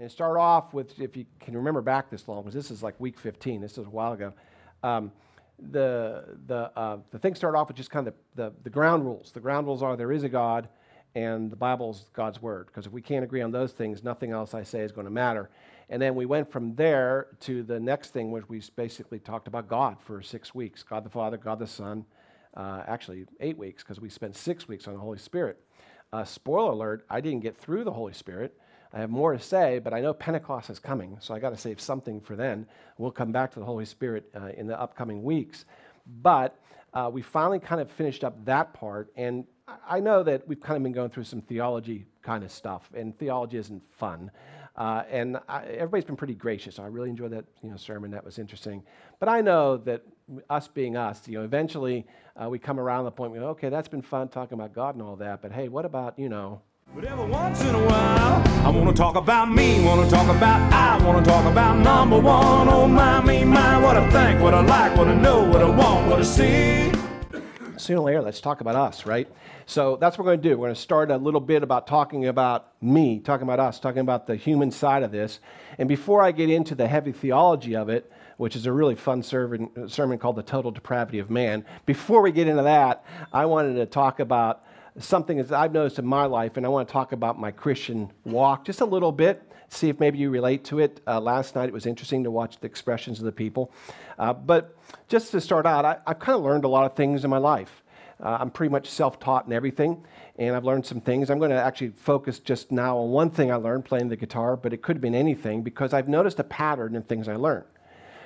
And start off with, if you can remember back this long, because this is like week 15, this is a while ago. Um, the, the, uh, the thing started off with just kind of the, the, the ground rules. The ground rules are there is a God, and the Bible's God's word. Because if we can't agree on those things, nothing else I say is going to matter. And then we went from there to the next thing, which we basically talked about God for six weeks God the Father, God the Son. Uh, actually, eight weeks, because we spent six weeks on the Holy Spirit. Uh, spoiler alert, I didn't get through the Holy Spirit. I have more to say, but I know Pentecost is coming, so I got to save something for then. We'll come back to the Holy Spirit uh, in the upcoming weeks. But uh, we finally kind of finished up that part, and I know that we've kind of been going through some theology kind of stuff, and theology isn't fun. Uh, and I, everybody's been pretty gracious. I really enjoyed that you know, sermon. That was interesting. But I know that us being us, you know, eventually uh, we come around the point where, okay, that's been fun talking about God and all that, but hey, what about, you know, but every once in a while, I want to talk about me, want to talk about I, want to talk about number one. Oh my, me, my, what I think, what I like, what I know, what I want, what I see. Sooner or later, let's talk about us, right? So that's what we're going to do. We're going to start a little bit about talking about me, talking about us, talking about the human side of this. And before I get into the heavy theology of it, which is a really fun sermon, sermon called The Total Depravity of Man, before we get into that, I wanted to talk about something that I've noticed in my life, and I want to talk about my Christian walk just a little bit, see if maybe you relate to it. Uh, last night it was interesting to watch the expressions of the people. Uh, but just to start out, I, have kind of learned a lot of things in my life. Uh, I'm pretty much self taught in everything, and I've learned some things. I'm going to actually focus just now on one thing I learned playing the guitar, but it could have been anything because I've noticed a pattern in things I learn.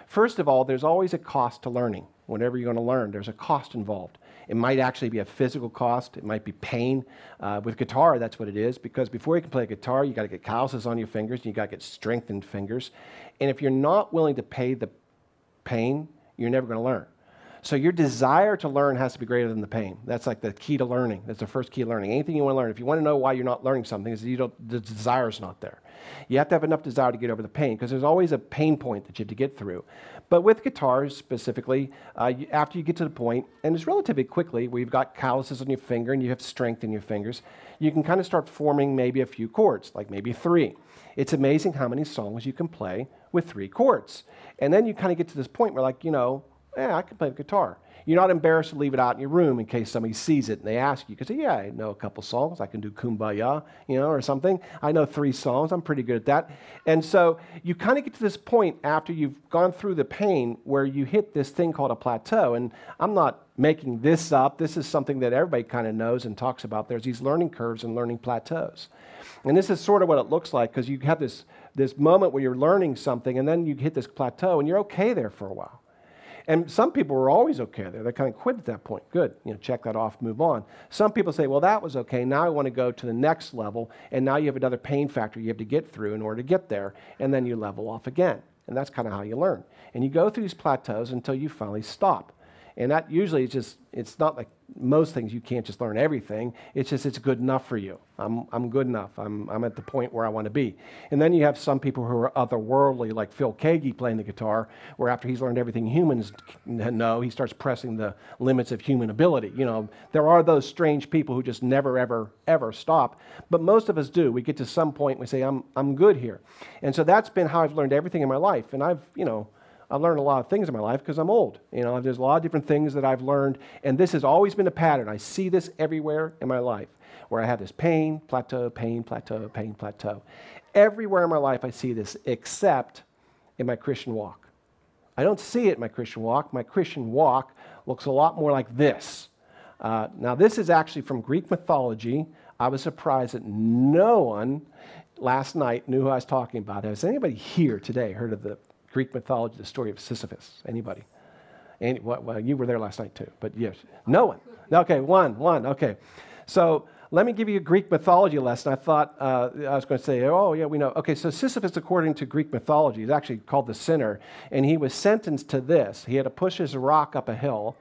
First of all, there's always a cost to learning. Whenever you're going to learn, there's a cost involved. It might actually be a physical cost. It might be pain. Uh, with guitar, that's what it is, because before you can play guitar, you got to get calluses on your fingers, and you got to get strengthened fingers. And if you're not willing to pay the pain, you're never going to learn. So your desire to learn has to be greater than the pain. That's like the key to learning. That's the first key to learning. Anything you want to learn, if you want to know why you're not learning something, is you don't, the desire's not there. You have to have enough desire to get over the pain because there's always a pain point that you have to get through. But with guitars specifically, uh, you, after you get to the point, and it's relatively quickly, where you've got calluses on your finger and you have strength in your fingers, you can kind of start forming maybe a few chords, like maybe three. It's amazing how many songs you can play with three chords. And then you kind of get to this point where, like, you know, yeah, I can play the guitar. You're not embarrassed to leave it out in your room in case somebody sees it and they ask you. Say, Yeah, I know a couple songs. I can do Kumbaya, you know, or something. I know three songs. I'm pretty good at that. And so you kind of get to this point after you've gone through the pain where you hit this thing called a plateau. And I'm not making this up. This is something that everybody kind of knows and talks about. There's these learning curves and learning plateaus. And this is sort of what it looks like because you have this, this moment where you're learning something and then you hit this plateau and you're okay there for a while. And some people were always okay there. They kind of quit at that point. Good, you know, check that off, move on. Some people say, well, that was okay. Now I want to go to the next level. And now you have another pain factor you have to get through in order to get there. And then you level off again. And that's kind of how you learn. And you go through these plateaus until you finally stop. And that usually is just, it's not like most things you can't just learn everything. It's just it's good enough for you. I'm, I'm good enough. I'm, I'm at the point where I want to be. And then you have some people who are otherworldly, like Phil Keaggy playing the guitar, where after he's learned everything humans know, he starts pressing the limits of human ability. You know, there are those strange people who just never, ever, ever stop. But most of us do. We get to some point we say, I'm, I'm good here. And so that's been how I've learned everything in my life. And I've, you know, I've learned a lot of things in my life because I'm old. You know, there's a lot of different things that I've learned, and this has always been a pattern. I see this everywhere in my life where I have this pain, plateau, pain, plateau, pain, plateau. Everywhere in my life, I see this except in my Christian walk. I don't see it in my Christian walk. My Christian walk looks a lot more like this. Uh, now, this is actually from Greek mythology. I was surprised that no one last night knew who I was talking about. Has anybody here today heard of the Greek mythology, the story of Sisyphus? Anybody? Any, well, you were there last night too, but yes. No one. Okay, one, one. Okay. So let me give you a Greek mythology lesson. I thought uh, I was going to say, oh, yeah, we know. Okay, so Sisyphus, according to Greek mythology, is actually called the sinner, and he was sentenced to this. He had to push his rock up a hill,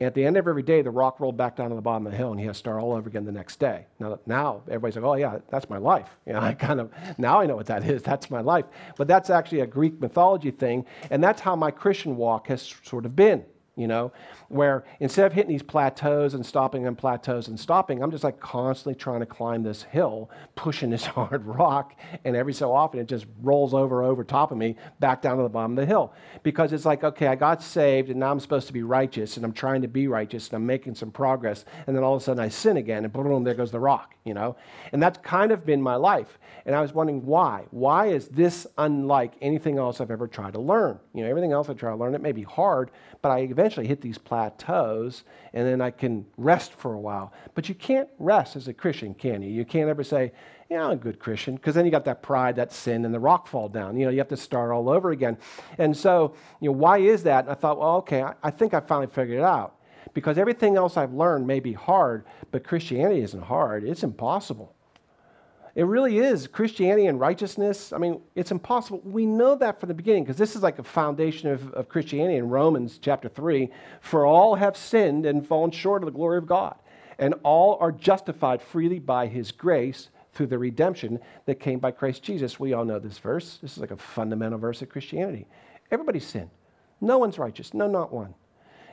at the end of every day, the rock rolled back down to the bottom of the hill, and he has to start all over again the next day. Now, now everybody's like, "Oh yeah, that's my life." You know, I kind of now I know what that is. That's my life. But that's actually a Greek mythology thing, and that's how my Christian walk has sort of been. You know, where instead of hitting these plateaus and stopping on plateaus and stopping, I'm just like constantly trying to climb this hill, pushing this hard rock, and every so often it just rolls over over top of me back down to the bottom of the hill. Because it's like, okay, I got saved and now I'm supposed to be righteous and I'm trying to be righteous and I'm making some progress, and then all of a sudden I sin again and boom, there goes the rock, you know? And that's kind of been my life. And I was wondering why. Why is this unlike anything else I've ever tried to learn? You know, everything else I try to learn, it may be hard, but I eventually hit these plateaus and then I can rest for a while. But you can't rest as a Christian, can you? You can't ever say, yeah, I'm a good Christian, because then you got that pride, that sin, and the rock fall down. You know, you have to start all over again. And so, you know, why is that? And I thought, well, okay, I, I think I finally figured it out. Because everything else I've learned may be hard, but Christianity isn't hard. It's impossible. It really is. Christianity and righteousness, I mean, it's impossible. We know that from the beginning because this is like a foundation of, of Christianity in Romans chapter 3. For all have sinned and fallen short of the glory of God, and all are justified freely by his grace through the redemption that came by Christ Jesus. We all know this verse. This is like a fundamental verse of Christianity. Everybody's sinned. No one's righteous. No, not one.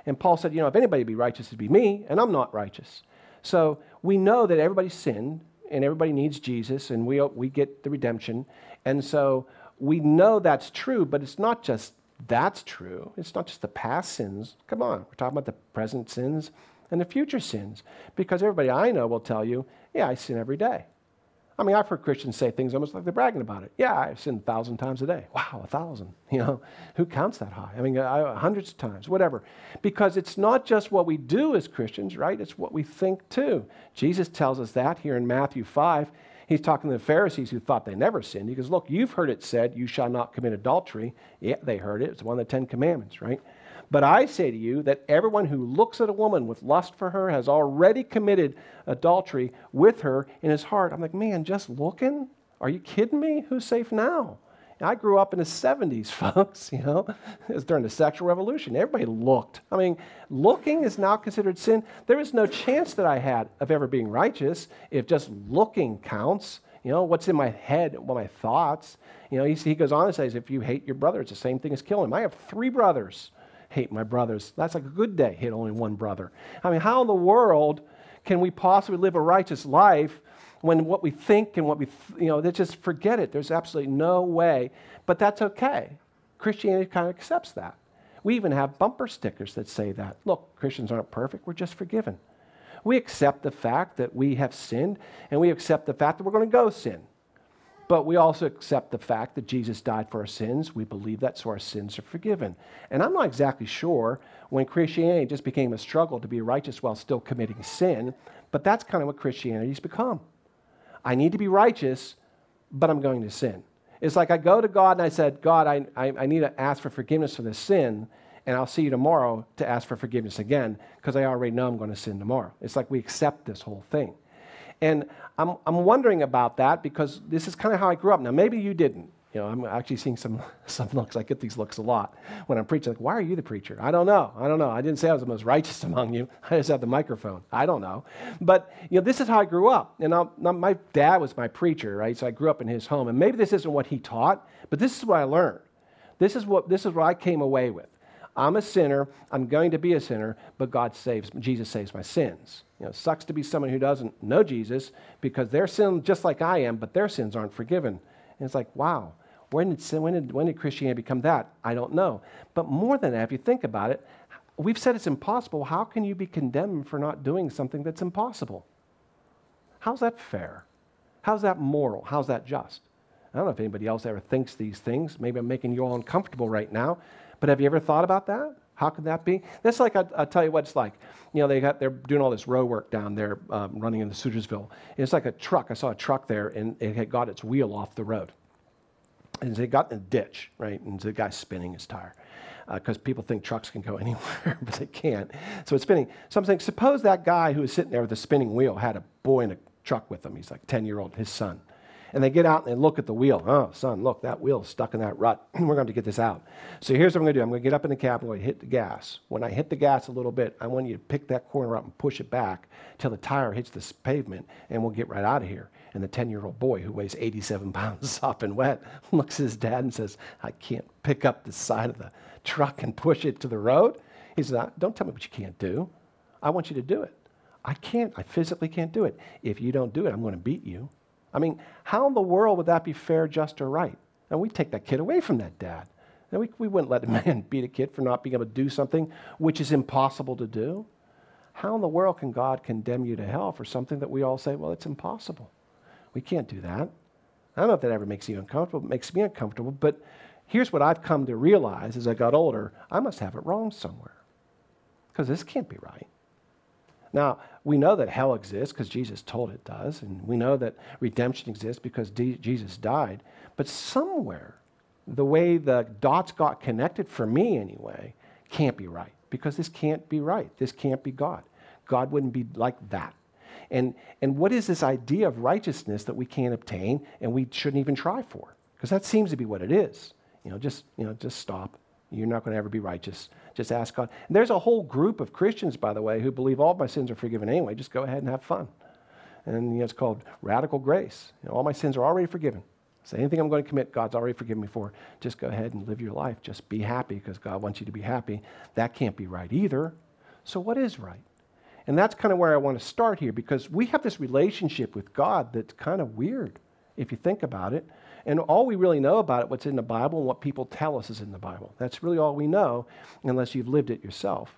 And Paul said, you know, if anybody be righteous, it'd be me, and I'm not righteous. So we know that everybody sinned and everybody needs Jesus, and we, we get the redemption. And so we know that's true, but it's not just that's true. It's not just the past sins. Come on, we're talking about the present sins and the future sins. Because everybody I know will tell you, yeah, I sin every day. I mean, I've heard Christians say things almost like they're bragging about it. Yeah, I sin a thousand times a day. Wow, a thousand. You know, who counts that high? I mean, I, hundreds of times, whatever. Because it's not just what we do as Christians, right? It's what we think too. Jesus tells us that here in Matthew 5. He's talking to the Pharisees who thought they never sinned. He goes, Look, you've heard it said, you shall not commit adultery. Yeah, they heard it. It's one of the Ten Commandments, right? But I say to you that everyone who looks at a woman with lust for her has already committed adultery with her in his heart. I'm like, man, just looking? Are you kidding me? Who's safe now? I grew up in the 70s, folks, you know. It was during the sexual revolution. Everybody looked. I mean, looking is now considered sin. There is no chance that I had of ever being righteous if just looking counts. You know, what's in my head, what my thoughts. You know, he, he goes on and says, if you hate your brother, it's the same thing as killing him. I have three brothers hate my brothers. That's like a good day, hate only one brother. I mean, how in the world can we possibly live a righteous life when what we think and what we, you know, they just forget it. There's absolutely no way. But that's okay. Christianity kind of accepts that. We even have bumper stickers that say that. Look, Christians aren't perfect, we're just forgiven. We accept the fact that we have sinned, and we accept the fact that we're going to go sin. But we also accept the fact that Jesus died for our sins. We believe that, so our sins are forgiven. And I'm not exactly sure when Christianity just became a struggle to be righteous while still committing sin, but that's kind of what Christianity's become. I need to be righteous, but I'm going to sin. It's like I go to God and I said, God, I, I, I need to ask for forgiveness for this sin, and I'll see you tomorrow to ask for forgiveness again because I already know I'm going to sin tomorrow. It's like we accept this whole thing. And I'm, I'm wondering about that because this is kind of how I grew up. Now, maybe you didn't. You know, I'm actually seeing some, some looks. I get these looks a lot when I'm preaching. Like, why are you the preacher? I don't know. I don't know. I didn't say I was the most righteous among you. I just have the microphone. I don't know. But, you know, this is how I grew up. And I'll, my dad was my preacher, right? So I grew up in his home. And maybe this isn't what he taught, but this is what I learned. This is what, this is what I came away with. I'm a sinner. I'm going to be a sinner, but God saves, Jesus saves my sins. You know, it sucks to be someone who doesn't know Jesus because they're sin just like I am, but their sins aren't forgiven. And it's like, wow, when did, sin, when did, when did Christianity become that? I don't know. But more than that, if you think about it, we've said it's impossible. How can you be condemned for not doing something that's impossible? How's that fair? How's that moral? How's that just? I don't know if anybody else ever thinks these things. Maybe I'm making you all uncomfortable right now. But have you ever thought about that? How could that be? That's like, I, will tell you what it's like. You know, they got, they're doing all this row work down there, um, running into Sudlersville. It's like a truck. I saw a truck there, and it had got its wheel off the road. And it got in a ditch, right? And the guy's spinning his tire. Because uh, people think trucks can go anywhere, but they can't. So it's spinning. So I'm saying, suppose that guy who was sitting there with a spinning wheel had a boy in a truck with him. He's like 10 year old, his son and they get out and they look at the wheel. Oh, son, look, that wheel's stuck in that rut. We're going to get this out. So here's what I'm going to do I'm going to get up in the cab, I'm going to hit the gas. When I hit the gas a little bit, I want you to pick that corner up and push it back till the tire hits this pavement, and we'll get right out of here. And the 10 year old boy who weighs 87 pounds, sopping wet, looks at his dad and says, I can't pick up the side of the truck and push it to the road. He says, Don't tell me what you can't do. I want you to do it. I can't. I physically can't do it. If you don't do it, I'm going to beat you. I mean, how in the world would that be fair, just, or right? And we take that kid away from that dad. And we, we wouldn't let a man beat a kid for not being able to do something which is impossible to do. How in the world can God condemn you to hell for something that we all say, well, it's impossible? We can't do that. I don't know if that ever makes you uncomfortable. It makes me uncomfortable. But here's what I've come to realize as I got older I must have it wrong somewhere because this can't be right. Now, we know that hell exists because Jesus told it does, and we know that redemption exists because D- Jesus died. But somewhere, the way the dots got connected for me anyway can't be right because this can't be right. This can't be God. God wouldn't be like that. And, and what is this idea of righteousness that we can't obtain and we shouldn't even try for? Because that seems to be what it is. You know, just, you know, just stop. You're not going to ever be righteous. Just ask God. And there's a whole group of Christians, by the way, who believe all my sins are forgiven anyway. Just go ahead and have fun. And you know, it's called radical grace. You know, all my sins are already forgiven. So anything I'm going to commit, God's already forgiven me for. Just go ahead and live your life. Just be happy because God wants you to be happy. That can't be right either. So what is right? And that's kind of where I want to start here because we have this relationship with God that's kind of weird if you think about it. And all we really know about it, what's in the Bible and what people tell us is in the Bible. That's really all we know unless you've lived it yourself.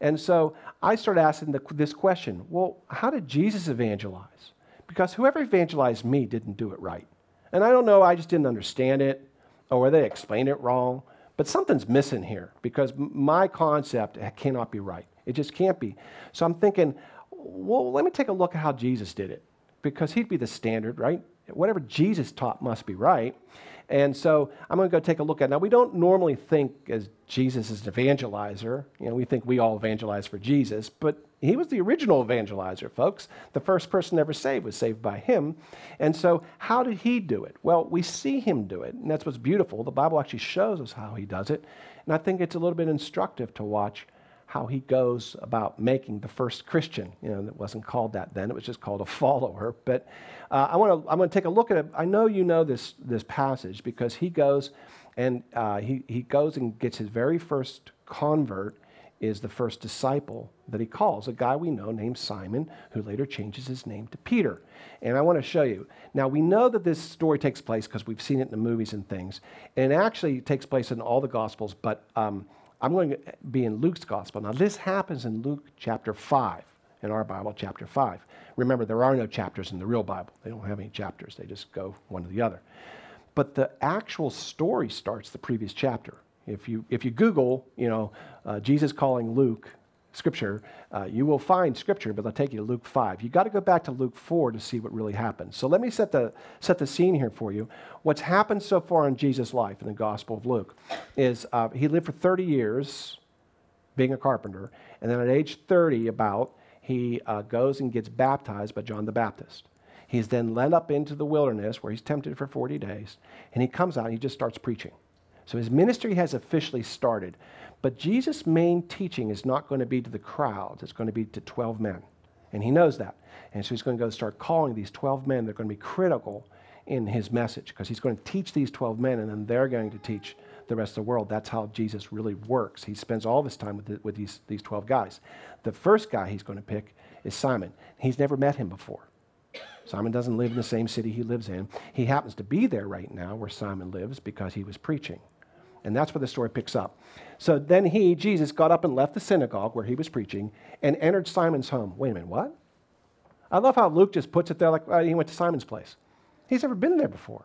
And so I started asking the, this question well, how did Jesus evangelize? Because whoever evangelized me didn't do it right. And I don't know, I just didn't understand it, or they explained it wrong. But something's missing here because my concept cannot be right. It just can't be. So I'm thinking, well, let me take a look at how Jesus did it because he'd be the standard, right? Whatever Jesus taught must be right. And so I'm going to go take a look at it. Now, we don't normally think as Jesus is an evangelizer. You know, we think we all evangelize for Jesus, but he was the original evangelizer, folks. The first person ever saved was saved by him. And so, how did he do it? Well, we see him do it, and that's what's beautiful. The Bible actually shows us how he does it. And I think it's a little bit instructive to watch how he goes about making the first Christian. You know, it wasn't called that then, it was just called a follower. But uh, I want to I'm to take a look at it. I know you know this, this passage because he goes and uh, he, he goes and gets his very first convert is the first disciple that he calls, a guy we know named Simon, who later changes his name to Peter. And I want to show you. Now, we know that this story takes place because we've seen it in the movies and things. And it actually takes place in all the Gospels, but um, I'm going to be in Luke's gospel. Now, this happens in Luke chapter 5, in our Bible, chapter 5. Remember, there are no chapters in the real Bible, they don't have any chapters, they just go one to the other. But the actual story starts the previous chapter. If you, if you Google, you know, uh, Jesus calling Luke scripture, uh, you will find scripture, but they'll take you to Luke 5. You've got to go back to Luke 4 to see what really happened. So let me set the, set the scene here for you. What's happened so far in Jesus' life in the Gospel of Luke is uh, he lived for 30 years being a carpenter, and then at age 30, about, he uh, goes and gets baptized by John the Baptist. He's then led up into the wilderness where he's tempted for 40 days, and he comes out and he just starts preaching. So his ministry has officially started. But Jesus' main teaching is not going to be to the crowds, it's going to be to 12 men. And he knows that. And so he's going to go start calling these 12 men. They're going to be critical in his message because he's going to teach these 12 men and then they're going to teach the rest of the world. That's how Jesus really works. He spends all of his time with, the, with these, these 12 guys. The first guy he's going to pick is Simon. He's never met him before. Simon doesn't live in the same city he lives in. He happens to be there right now where Simon lives because he was preaching. And that's where the story picks up. So then he, Jesus, got up and left the synagogue where he was preaching and entered Simon's home. Wait a minute, what? I love how Luke just puts it there like uh, he went to Simon's place. He's never been there before.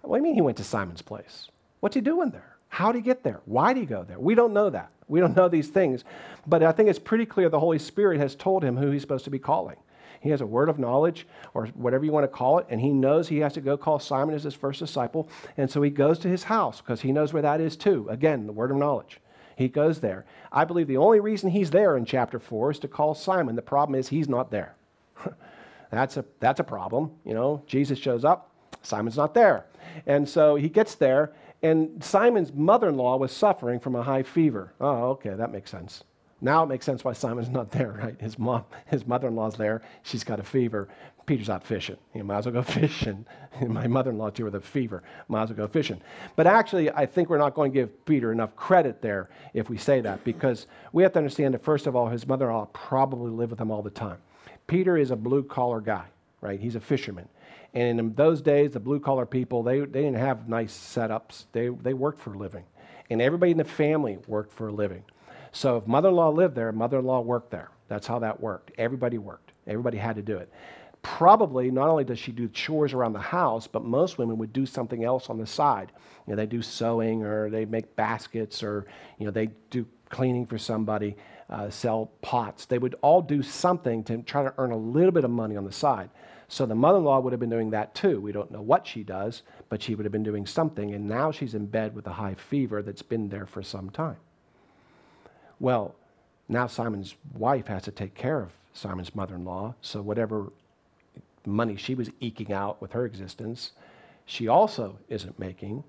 What do you mean he went to Simon's place? What's he doing there? How did he get there? Why did he go there? We don't know that. We don't know these things. But I think it's pretty clear the Holy Spirit has told him who he's supposed to be calling. He has a word of knowledge, or whatever you want to call it, and he knows he has to go call Simon as his first disciple. And so he goes to his house because he knows where that is too. Again, the word of knowledge. He goes there. I believe the only reason he's there in chapter 4 is to call Simon. The problem is he's not there. that's, a, that's a problem. You know, Jesus shows up, Simon's not there. And so he gets there, and Simon's mother in law was suffering from a high fever. Oh, okay, that makes sense. Now it makes sense why Simon's not there, right? His mom, his mother-in-law's there. She's got a fever. Peter's out fishing. You might as well go fishing. My mother-in-law too with a fever. Might as well go fishing. But actually, I think we're not going to give Peter enough credit there if we say that, because we have to understand that first of all, his mother-in-law probably lived with him all the time. Peter is a blue-collar guy, right? He's a fisherman. And in those days, the blue-collar people, they, they didn't have nice setups. They, they worked for a living. And everybody in the family worked for a living. So if mother in law lived there, mother in law worked there. That's how that worked. Everybody worked, everybody had to do it. Probably not only does she do chores around the house, but most women would do something else on the side. You know, they do sewing or they make baskets or you know, they do cleaning for somebody, uh, sell pots. They would all do something to try to earn a little bit of money on the side. So the mother in law would have been doing that too. We don't know what she does, but she would have been doing something. And now she's in bed with a high fever that's been there for some time. Well, now Simon's wife has to take care of Simon's mother in law. So, whatever money she was eking out with her existence, she also isn't making.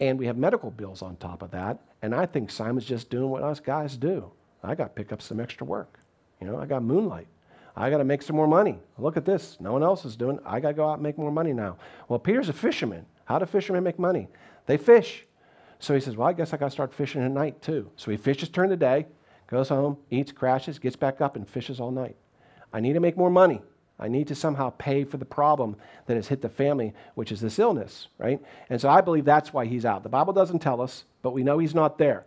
And we have medical bills on top of that. And I think Simon's just doing what us guys do. I got to pick up some extra work. You know, I got moonlight. I got to make some more money. Look at this. No one else is doing it. I got to go out and make more money now. Well, Peter's a fisherman. How do fishermen make money? They fish. So he says, Well, I guess I got to start fishing at night too. So he fishes during the day, goes home, eats, crashes, gets back up, and fishes all night. I need to make more money. I need to somehow pay for the problem that has hit the family, which is this illness, right? And so I believe that's why he's out. The Bible doesn't tell us, but we know he's not there.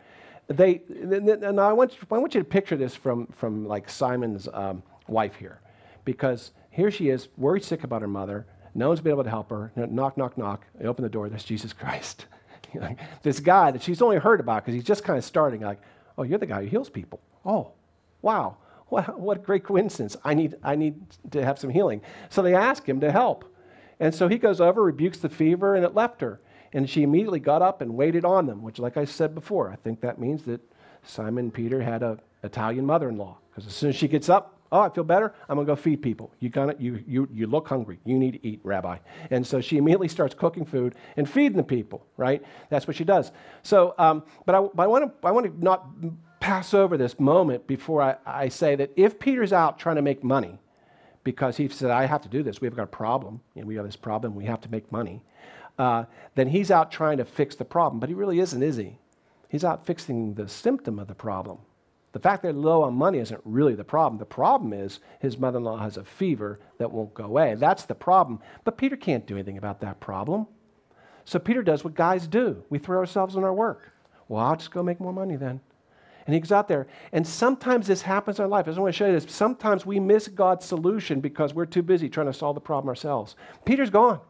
They, and I want, you, I want you to picture this from, from like Simon's um, wife here, because here she is, worried sick about her mother. No one's been able to help her. Knock, knock, knock. They open the door. There's Jesus Christ. this guy that she's only heard about because he's just kind of starting, like, oh, you're the guy who heals people. Oh, wow. What, what a great coincidence. I need, I need to have some healing. So they ask him to help. And so he goes over, rebukes the fever, and it left her. And she immediately got up and waited on them, which, like I said before, I think that means that Simon Peter had an Italian mother in law. Because as soon as she gets up, Oh, I feel better. I'm going to go feed people. You, gonna, you, you, you look hungry. You need to eat, Rabbi. And so she immediately starts cooking food and feeding the people, right? That's what she does. So, um, but I, I want to I want to not pass over this moment before I, I say that if Peter's out trying to make money, because he said, I have to do this, we've got a problem, know, we have this problem, we have to make money, uh, then he's out trying to fix the problem. But he really isn't, is he? He's out fixing the symptom of the problem. The fact they're low on money isn't really the problem. The problem is his mother in law has a fever that won't go away. That's the problem. But Peter can't do anything about that problem. So Peter does what guys do we throw ourselves in our work. Well, I'll just go make more money then. And he goes out there. And sometimes this happens in our life. I just want to show you this. Sometimes we miss God's solution because we're too busy trying to solve the problem ourselves. Peter's gone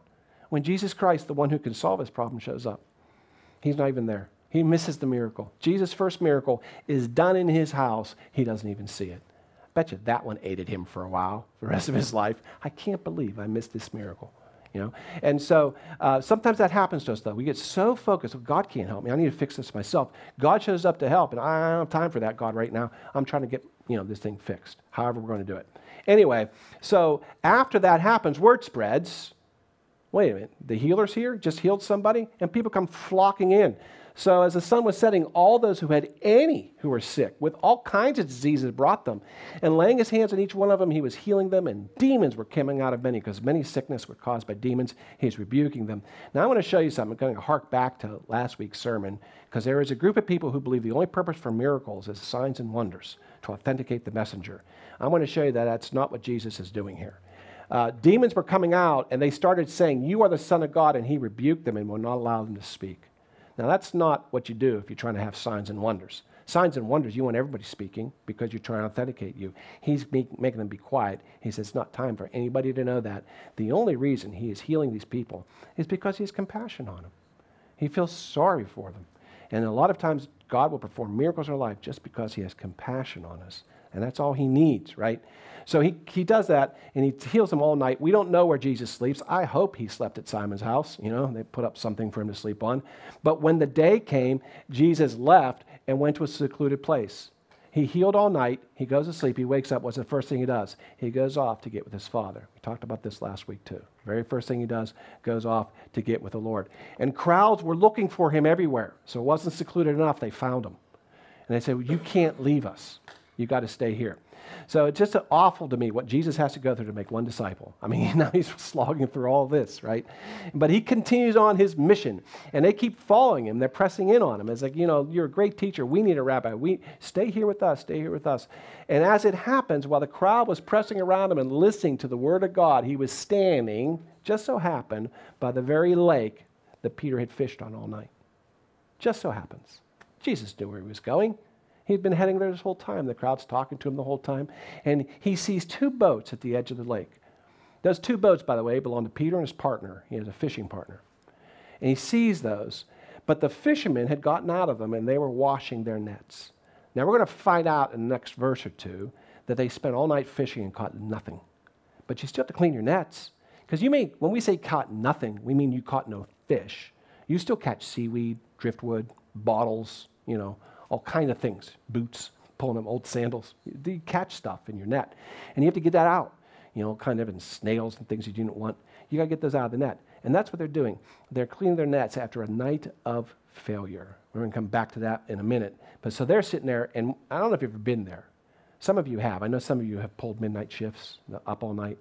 when Jesus Christ, the one who can solve his problem, shows up. He's not even there. He misses the miracle. Jesus' first miracle is done in his house. He doesn't even see it. Bet you that one aided him for a while, the rest of his life. I can't believe I missed this miracle. You know? And so uh, sometimes that happens to us, though. We get so focused, oh, God can't help me. I need to fix this myself. God shows up to help, and I don't have time for that, God, right now. I'm trying to get you know, this thing fixed, however we're going to do it. Anyway, so after that happens, word spreads. Wait a minute, the healer's here, just healed somebody, and people come flocking in. So, as the sun was setting, all those who had any who were sick with all kinds of diseases brought them. And laying his hands on each one of them, he was healing them, and demons were coming out of many, because many sickness were caused by demons. He's rebuking them. Now, I want to show you something. I'm going to hark back to last week's sermon, because there is a group of people who believe the only purpose for miracles is signs and wonders to authenticate the messenger. I want to show you that that's not what Jesus is doing here. Uh, demons were coming out, and they started saying, You are the Son of God, and he rebuked them and would not allow them to speak. Now, that's not what you do if you're trying to have signs and wonders. Signs and wonders, you want everybody speaking because you're trying to authenticate you. He's making them be quiet. He says it's not time for anybody to know that. The only reason he is healing these people is because he has compassion on them. He feels sorry for them. And a lot of times, God will perform miracles in our life just because he has compassion on us. And that's all he needs, right? So he, he does that and he heals them all night. We don't know where Jesus sleeps. I hope he slept at Simon's house. You know, they put up something for him to sleep on. But when the day came, Jesus left and went to a secluded place. He healed all night. He goes to sleep. He wakes up. What's the first thing he does? He goes off to get with his father. We talked about this last week too. Very first thing he does goes off to get with the Lord. And crowds were looking for him everywhere. So it wasn't secluded enough. They found him. And they said, well, You can't leave us. You got to stay here. So it's just awful to me what Jesus has to go through to make one disciple. I mean, now he's slogging through all this, right? But he continues on his mission, and they keep following him. They're pressing in on him. It's like, you know, you're a great teacher. We need a rabbi. We stay here with us. Stay here with us. And as it happens, while the crowd was pressing around him and listening to the word of God, he was standing, just so happened, by the very lake that Peter had fished on all night. Just so happens. Jesus knew where he was going. He'd been heading there this whole time. The crowd's talking to him the whole time. And he sees two boats at the edge of the lake. Those two boats, by the way, belong to Peter and his partner. He has a fishing partner. And he sees those. But the fishermen had gotten out of them and they were washing their nets. Now we're going to find out in the next verse or two that they spent all night fishing and caught nothing. But you still have to clean your nets. Because you may, when we say caught nothing, we mean you caught no fish. You still catch seaweed, driftwood, bottles, you know, all kind of things, boots, pulling them, old sandals. You catch stuff in your net. And you have to get that out, you know, kind of in snails and things you didn't want. You got to get those out of the net. And that's what they're doing. They're cleaning their nets after a night of failure. We're going to come back to that in a minute. But so they're sitting there, and I don't know if you've ever been there. Some of you have. I know some of you have pulled midnight shifts, up all night.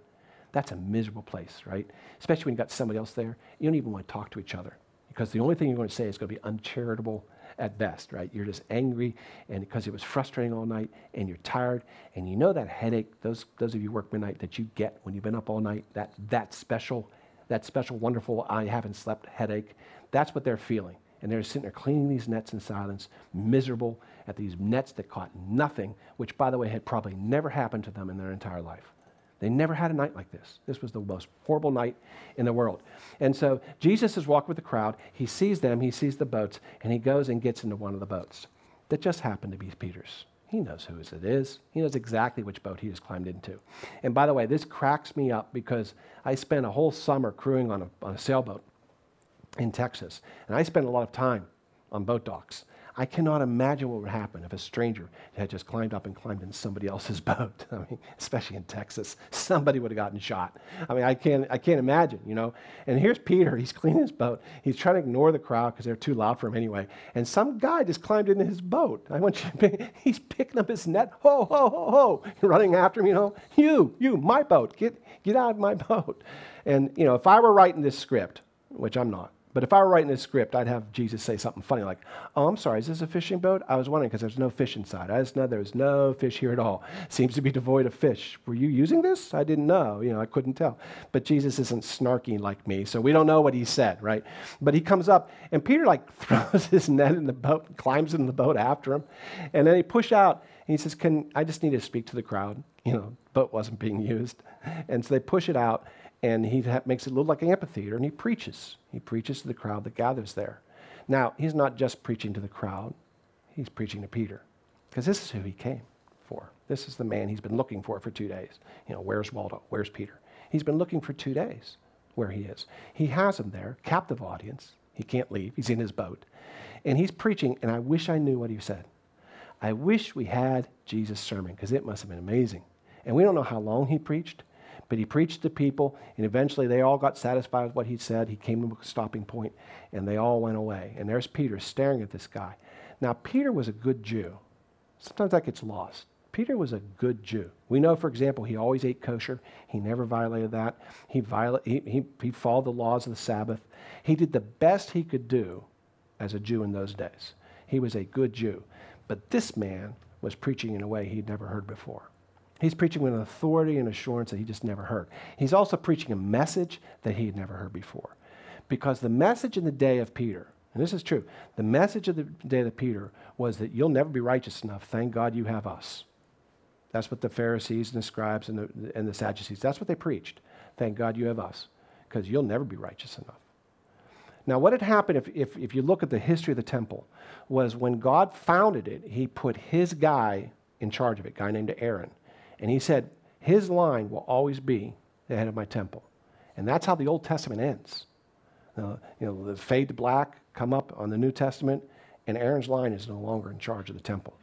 That's a miserable place, right? Especially when you've got somebody else there. You don't even want to talk to each other because the only thing you're going to say is going to be uncharitable at best, right? You're just angry and because it was frustrating all night and you're tired and you know that headache, those, those of you work midnight that you get when you've been up all night, that, that special, that special, wonderful, I haven't slept headache, that's what they're feeling. And they're sitting there cleaning these nets in silence, miserable at these nets that caught nothing, which, by the way, had probably never happened to them in their entire life. They never had a night like this. This was the most horrible night in the world. And so Jesus is walking with the crowd. He sees them, he sees the boats, and he goes and gets into one of the boats that just happened to be Peter's. He knows whose it is. He knows exactly which boat he has climbed into. And by the way, this cracks me up because I spent a whole summer crewing on a, on a sailboat in Texas. And I spent a lot of time on boat docks. I cannot imagine what would happen if a stranger had just climbed up and climbed in somebody else's boat. I mean, especially in Texas, somebody would have gotten shot. I mean, I can't, I can't imagine, you know. And here's Peter. He's cleaning his boat. He's trying to ignore the crowd because they're too loud for him anyway. And some guy just climbed into his boat. I want you to pick, he's picking up his net. Ho, ho, ho, ho. running after him, you know. You, you, my boat. Get, get out of my boat. And, you know, if I were writing this script, which I'm not, but if I were writing a script, I'd have Jesus say something funny like, Oh, I'm sorry, is this a fishing boat? I was wondering because there's no fish inside. I just know there's no fish here at all. Seems to be devoid of fish. Were you using this? I didn't know. You know, I couldn't tell. But Jesus isn't snarky like me, so we don't know what he said, right? But he comes up, and Peter like throws his net in the boat, climbs in the boat after him, and then he push out, and he says, Can I just need to speak to the crowd? You know, boat wasn't being used. And so they push it out, and he ha- makes it look like an amphitheater, and he preaches. He preaches to the crowd that gathers there. Now, he's not just preaching to the crowd, he's preaching to Peter, because this is who he came for. This is the man he's been looking for for two days. You know, where's Waldo? Where's Peter? He's been looking for two days where he is. He has him there, captive audience. He can't leave, he's in his boat. And he's preaching, and I wish I knew what he said. I wish we had Jesus' sermon, because it must have been amazing. And we don't know how long he preached. But he preached to people, and eventually they all got satisfied with what he said. He came to a stopping point, and they all went away. And there's Peter staring at this guy. Now, Peter was a good Jew. Sometimes that gets lost. Peter was a good Jew. We know, for example, he always ate kosher. He never violated that. He, viola- he, he, he followed the laws of the Sabbath. He did the best he could do as a Jew in those days. He was a good Jew. But this man was preaching in a way he'd never heard before. He's preaching with an authority and assurance that he just never heard. He's also preaching a message that he had never heard before. Because the message in the day of Peter, and this is true, the message of the day of Peter was that you'll never be righteous enough. Thank God you have us. That's what the Pharisees and the scribes and the, and the Sadducees, that's what they preached. Thank God you have us, because you'll never be righteous enough. Now, what had happened, if, if, if you look at the history of the temple, was when God founded it, he put his guy in charge of it, a guy named Aaron. And he said, His line will always be the head of my temple. And that's how the Old Testament ends. You know, the fade to black come up on the New Testament, and Aaron's line is no longer in charge of the temple.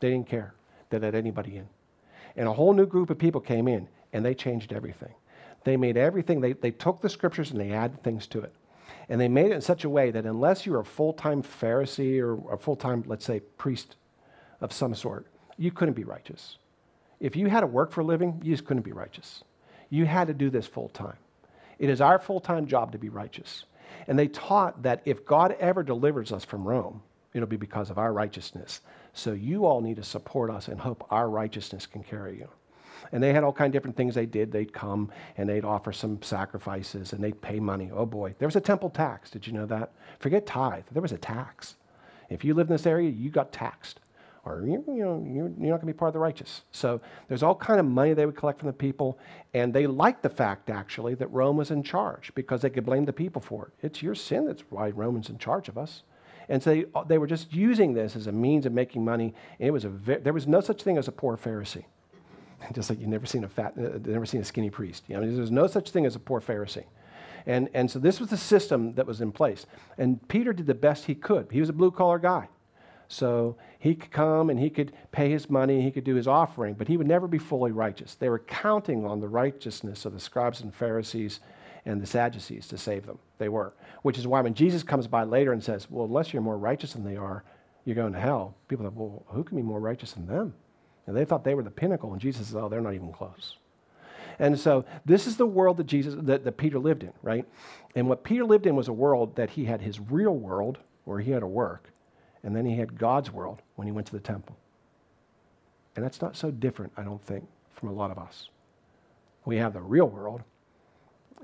They didn't care. They let anybody in. And a whole new group of people came in, and they changed everything. They made everything, they, they took the scriptures and they added things to it. And they made it in such a way that unless you're a full time Pharisee or a full time, let's say, priest of some sort, you couldn't be righteous. If you had to work for a living, you just couldn't be righteous. You had to do this full time. It is our full time job to be righteous. And they taught that if God ever delivers us from Rome, it'll be because of our righteousness. So you all need to support us and hope our righteousness can carry you. And they had all kind of different things they did. They'd come and they'd offer some sacrifices and they'd pay money. Oh boy, there was a temple tax. Did you know that? Forget tithe. There was a tax. If you live in this area, you got taxed. Or you, you know, you're, you're not going to be part of the righteous. So there's all kind of money they would collect from the people, and they liked the fact actually that Rome was in charge because they could blame the people for it. It's your sin that's why Rome's in charge of us. And so they, they were just using this as a means of making money. And it was a there was no such thing as a poor Pharisee. just like you've never seen a fat, uh, never seen a skinny priest. You know, there's no such thing as a poor Pharisee. And, and so this was the system that was in place. And Peter did the best he could. He was a blue collar guy. So he could come and he could pay his money, he could do his offering, but he would never be fully righteous. They were counting on the righteousness of the scribes and Pharisees and the Sadducees to save them. They were. Which is why when Jesus comes by later and says, Well, unless you're more righteous than they are, you're going to hell, people thought, Well, who can be more righteous than them? And they thought they were the pinnacle, and Jesus says, oh, they're not even close. And so this is the world that Jesus that, that Peter lived in, right? And what Peter lived in was a world that he had his real world where he had to work, and then he had God's world when he went to the temple. And that's not so different, I don't think, from a lot of us. We have the real world,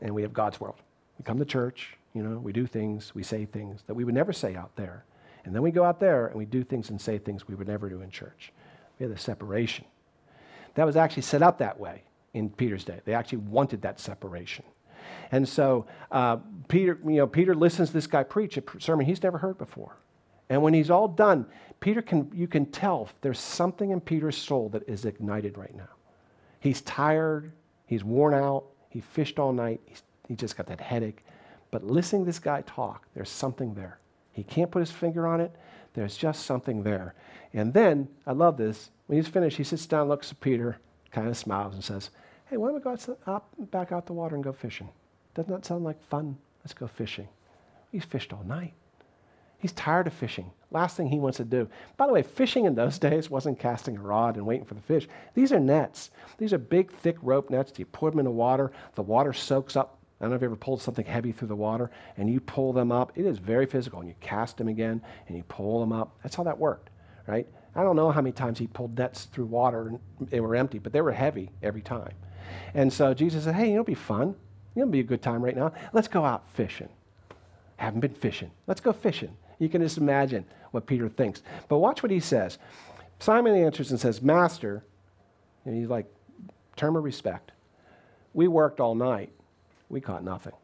and we have God's world. We come to church, you know, we do things, we say things that we would never say out there. And then we go out there and we do things and say things we would never do in church. We had the separation. That was actually set up that way in Peter's day. They actually wanted that separation. And so uh, Peter, you know, Peter listens to this guy preach a sermon he's never heard before. And when he's all done, Peter can, you can tell there's something in Peter's soul that is ignited right now. He's tired, he's worn out, he fished all night, he's, he just got that headache. But listening to this guy talk, there's something there. He can't put his finger on it, there's just something there. And then, I love this, when he's finished, he sits down, looks at Peter, kind of smiles, and says, Hey, why don't we go out, back out the water and go fishing? Doesn't that sound like fun? Let's go fishing. He's fished all night. He's tired of fishing. Last thing he wants to do. By the way, fishing in those days wasn't casting a rod and waiting for the fish. These are nets. These are big, thick rope nets. You put them in the water. The water soaks up I don't know if you ever pulled something heavy through the water and you pull them up. It is very physical. And you cast them again and you pull them up. That's how that worked, right? I don't know how many times he pulled nets through water and they were empty, but they were heavy every time. And so Jesus said, Hey, it'll be fun. It'll be a good time right now. Let's go out fishing. Haven't been fishing. Let's go fishing. You can just imagine what Peter thinks. But watch what he says. Simon answers and says, Master, and he's like, term of respect. We worked all night we caught nothing.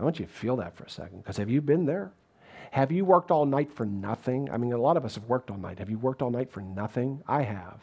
I want you to feel that for a second, because have you been there? Have you worked all night for nothing? I mean, a lot of us have worked all night. Have you worked all night for nothing? I have.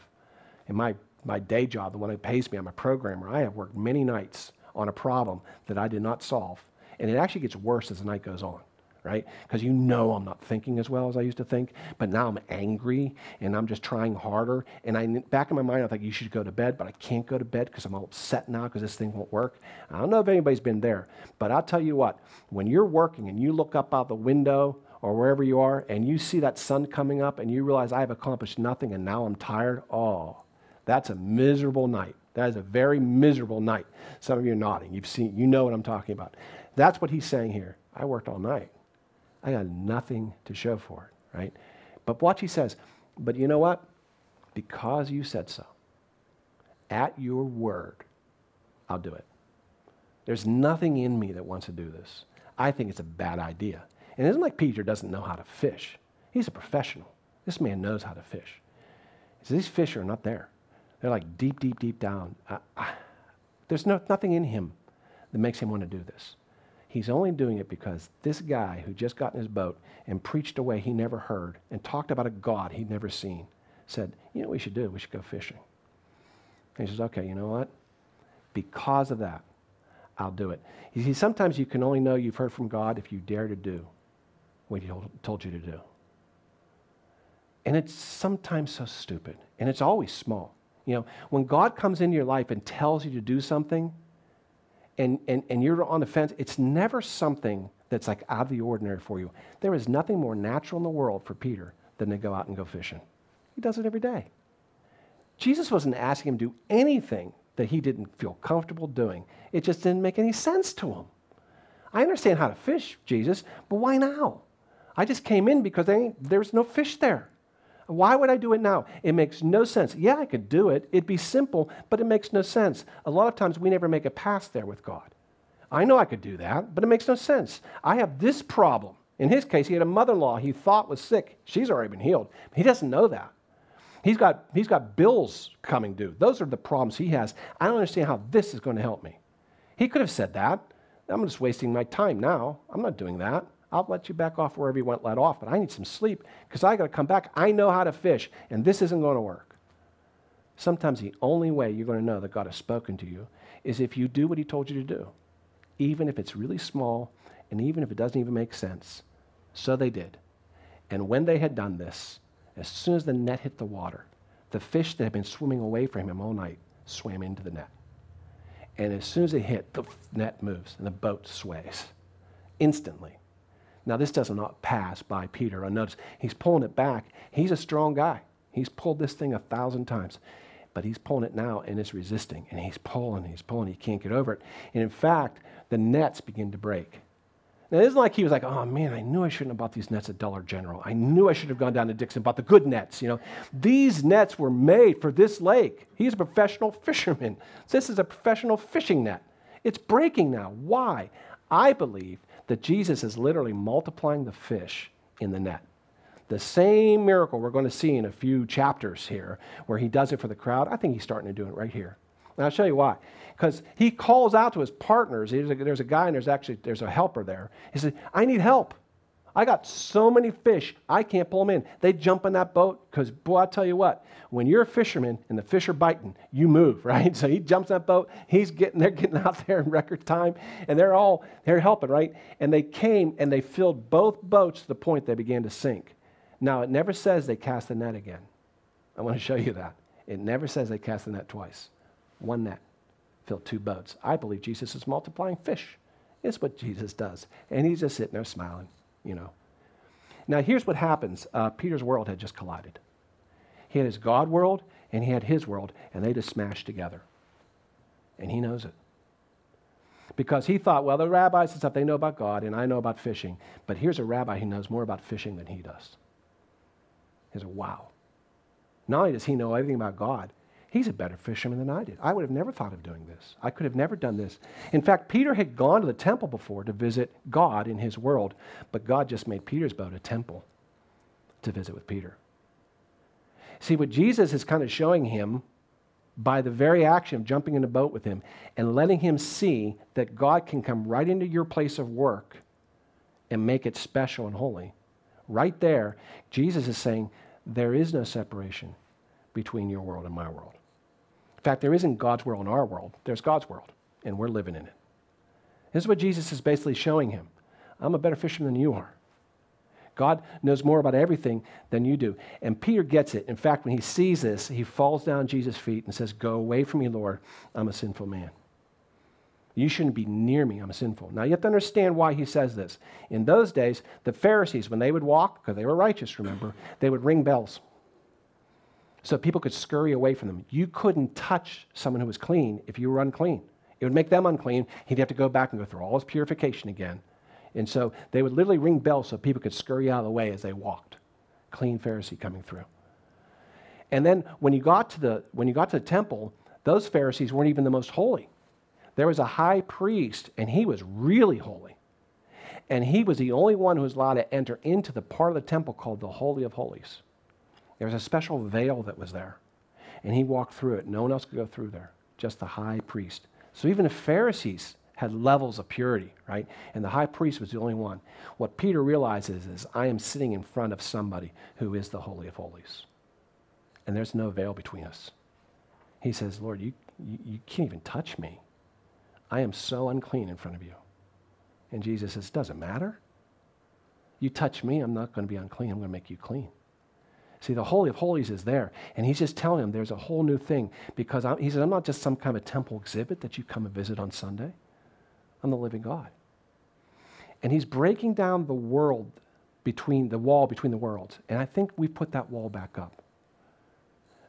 In my, my day job, the one that pays me, I'm a programmer. I have worked many nights on a problem that I did not solve. And it actually gets worse as the night goes on right? Because you know I'm not thinking as well as I used to think, but now I'm angry and I'm just trying harder. And I, back in my mind, I think you should go to bed, but I can't go to bed because I'm all upset now because this thing won't work. I don't know if anybody's been there, but I'll tell you what, when you're working and you look up out the window or wherever you are and you see that sun coming up and you realize I've accomplished nothing and now I'm tired, oh, that's a miserable night. That is a very miserable night. Some of you are nodding. You've seen, you know what I'm talking about. That's what he's saying here. I worked all night. I got nothing to show for it, right? But watch he says, but you know what? Because you said so, at your word, I'll do it. There's nothing in me that wants to do this. I think it's a bad idea. And it isn't like Peter doesn't know how to fish. He's a professional. This man knows how to fish. Says, These fish are not there. They're like deep, deep, deep down. I, I, there's no, nothing in him that makes him want to do this. He's only doing it because this guy who just got in his boat and preached a way he never heard and talked about a God he'd never seen said, You know what we should do? We should go fishing. And he says, Okay, you know what? Because of that, I'll do it. You see, sometimes you can only know you've heard from God if you dare to do what He told you to do. And it's sometimes so stupid, and it's always small. You know, when God comes into your life and tells you to do something, and, and, and you're on the fence, it's never something that's like out of the ordinary for you. There is nothing more natural in the world for Peter than to go out and go fishing. He does it every day. Jesus wasn't asking him to do anything that he didn't feel comfortable doing. It just didn't make any sense to him. I understand how to fish, Jesus, but why now? I just came in because there's no fish there. Why would I do it now? It makes no sense. Yeah, I could do it. It'd be simple, but it makes no sense. A lot of times we never make a pass there with God. I know I could do that, but it makes no sense. I have this problem. In his case, he had a mother in law he thought was sick. She's already been healed. He doesn't know that. He's got, he's got bills coming due. Those are the problems he has. I don't understand how this is going to help me. He could have said that. I'm just wasting my time now. I'm not doing that. I'll let you back off wherever you went let off, but I need some sleep because I got to come back. I know how to fish, and this isn't going to work. Sometimes the only way you're going to know that God has spoken to you is if you do what He told you to do, even if it's really small and even if it doesn't even make sense. So they did. And when they had done this, as soon as the net hit the water, the fish that had been swimming away from him all night swam into the net. And as soon as it hit, the net moves and the boat sways instantly. Now, this does not pass by Peter unnoticed. He's pulling it back. He's a strong guy. He's pulled this thing a thousand times, but he's pulling it now and it's resisting. And he's pulling, he's pulling, he can't get over it. And in fact, the nets begin to break. Now, it isn't like he was like, oh man, I knew I shouldn't have bought these nets at Dollar General. I knew I should have gone down to Dixon bought the good nets. You know, these nets were made for this lake. He's a professional fisherman. This is a professional fishing net. It's breaking now. Why? I believe that Jesus is literally multiplying the fish in the net. The same miracle we're going to see in a few chapters here, where he does it for the crowd, I think he's starting to do it right here. And I'll show you why. Because he calls out to his partners. There's a, there's a guy and there's actually there's a helper there. He said, I need help. I got so many fish, I can't pull them in. They jump in that boat because, boy, I tell you what, when you're a fisherman and the fish are biting, you move, right? So he jumps that boat. He's getting, they're getting out there in record time, and they're all, they're helping, right? And they came and they filled both boats to the point they began to sink. Now, it never says they cast the net again. I want to show you that. It never says they cast the net twice. One net filled two boats. I believe Jesus is multiplying fish. It's what Jesus does. And he's just sitting there smiling you know. Now, here's what happens uh, Peter's world had just collided. He had his God world and he had his world, and they just smashed together. And he knows it. Because he thought, well, the rabbis and stuff, they know about God, and I know about fishing. But here's a rabbi who knows more about fishing than he does. He's a wow. Not only does he know everything about God, He's a better fisherman than I did. I would have never thought of doing this. I could have never done this. In fact, Peter had gone to the temple before to visit God in his world, but God just made Peter's boat a temple to visit with Peter. See, what Jesus is kind of showing him by the very action of jumping in a boat with him and letting him see that God can come right into your place of work and make it special and holy. Right there, Jesus is saying, there is no separation between your world and my world. In fact, there isn't God's world in our world, there's God's world, and we're living in it. This is what Jesus is basically showing him I'm a better fisherman than you are. God knows more about everything than you do. And Peter gets it. In fact, when he sees this, he falls down Jesus' feet and says, Go away from me, Lord. I'm a sinful man. You shouldn't be near me. I'm a sinful. Now, you have to understand why he says this. In those days, the Pharisees, when they would walk, because they were righteous, remember, they would ring bells so people could scurry away from them. You couldn't touch someone who was clean if you were unclean. It would make them unclean. He'd have to go back and go through all his purification again. And so they would literally ring bells so people could scurry out of the way as they walked. Clean Pharisee coming through. And then when you got to the when you got to the temple, those Pharisees weren't even the most holy. There was a high priest, and he was really holy. And he was the only one who was allowed to enter into the part of the temple called the Holy of Holies. There was a special veil that was there. And he walked through it. No one else could go through there, just the high priest. So even the Pharisees had levels of purity, right? And the high priest was the only one. What Peter realizes is, I am sitting in front of somebody who is the Holy of Holies. And there's no veil between us. He says, Lord, you, you, you can't even touch me. I am so unclean in front of you. And Jesus says, Doesn't matter. You touch me, I'm not going to be unclean. I'm going to make you clean. See, the Holy of Holies is there. And he's just telling them there's a whole new thing because I'm, he said, I'm not just some kind of temple exhibit that you come and visit on Sunday. I'm the living God. And he's breaking down the world between the wall between the worlds. And I think we've put that wall back up.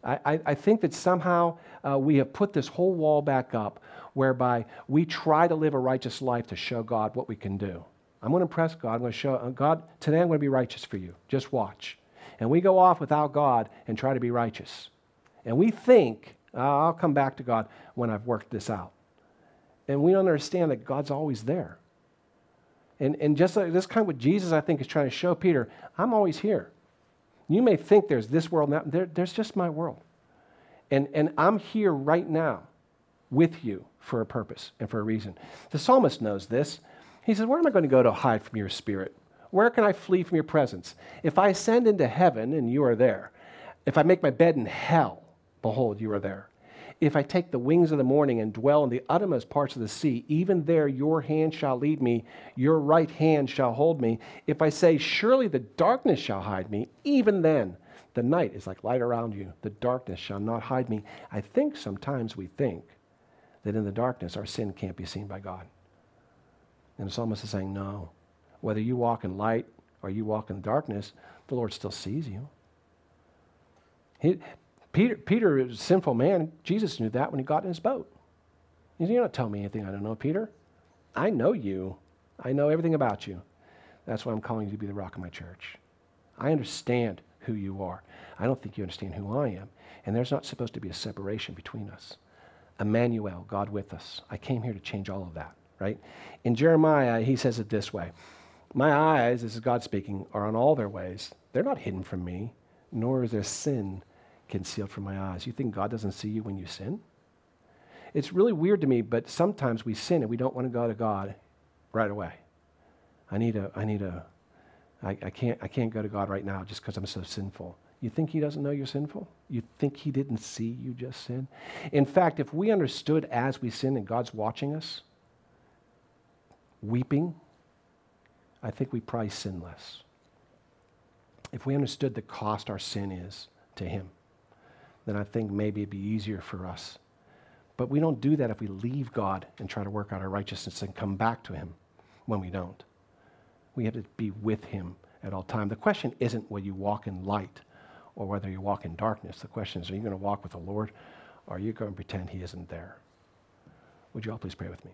I, I, think that somehow uh, we have put this whole wall back up whereby we try to live a righteous life to show God what we can do. I'm going to impress God. I'm going to show uh, God, today I'm going to be righteous for you. Just watch. And we go off without God and try to be righteous. And we think, uh, I'll come back to God when I've worked this out. And we don't understand that God's always there. And, and just like this kind of what Jesus, I think, is trying to show Peter, I'm always here. You may think there's this world now, there, there's just my world. And, and I'm here right now with you for a purpose and for a reason. The psalmist knows this. He says, Where am I going to go to hide from your spirit? Where can I flee from your presence? If I ascend into heaven and you are there, if I make my bed in hell, behold, you are there. If I take the wings of the morning and dwell in the uttermost parts of the sea, even there your hand shall lead me, your right hand shall hold me. If I say, Surely the darkness shall hide me, even then the night is like light around you. The darkness shall not hide me. I think sometimes we think that in the darkness our sin can't be seen by God. And the psalmist is saying, No. Whether you walk in light or you walk in darkness, the Lord still sees you. He, Peter, Peter is a sinful man. Jesus knew that when he got in his boat. He said, You're not telling me anything I don't know, Peter. I know you. I know everything about you. That's why I'm calling you to be the rock of my church. I understand who you are. I don't think you understand who I am. And there's not supposed to be a separation between us. Emmanuel, God with us. I came here to change all of that, right? In Jeremiah, he says it this way My eyes, this is God speaking, are on all their ways. They're not hidden from me, nor is their sin concealed from my eyes. You think God doesn't see you when you sin? It's really weird to me, but sometimes we sin and we don't want to go to God right away. I need a, I need a, I, I can't, I can't go to God right now just because I'm so sinful. You think He doesn't know you're sinful? You think He didn't see you just sin? In fact, if we understood as we sin and God's watching us, weeping, I think we probably sin less. If we understood the cost our sin is to Him then I think maybe it'd be easier for us. But we don't do that if we leave God and try to work out our righteousness and come back to Him when we don't. We have to be with Him at all time. The question isn't whether you walk in light or whether you walk in darkness. The question is, are you going to walk with the Lord or are you going to pretend He isn't there? Would you all please pray with me?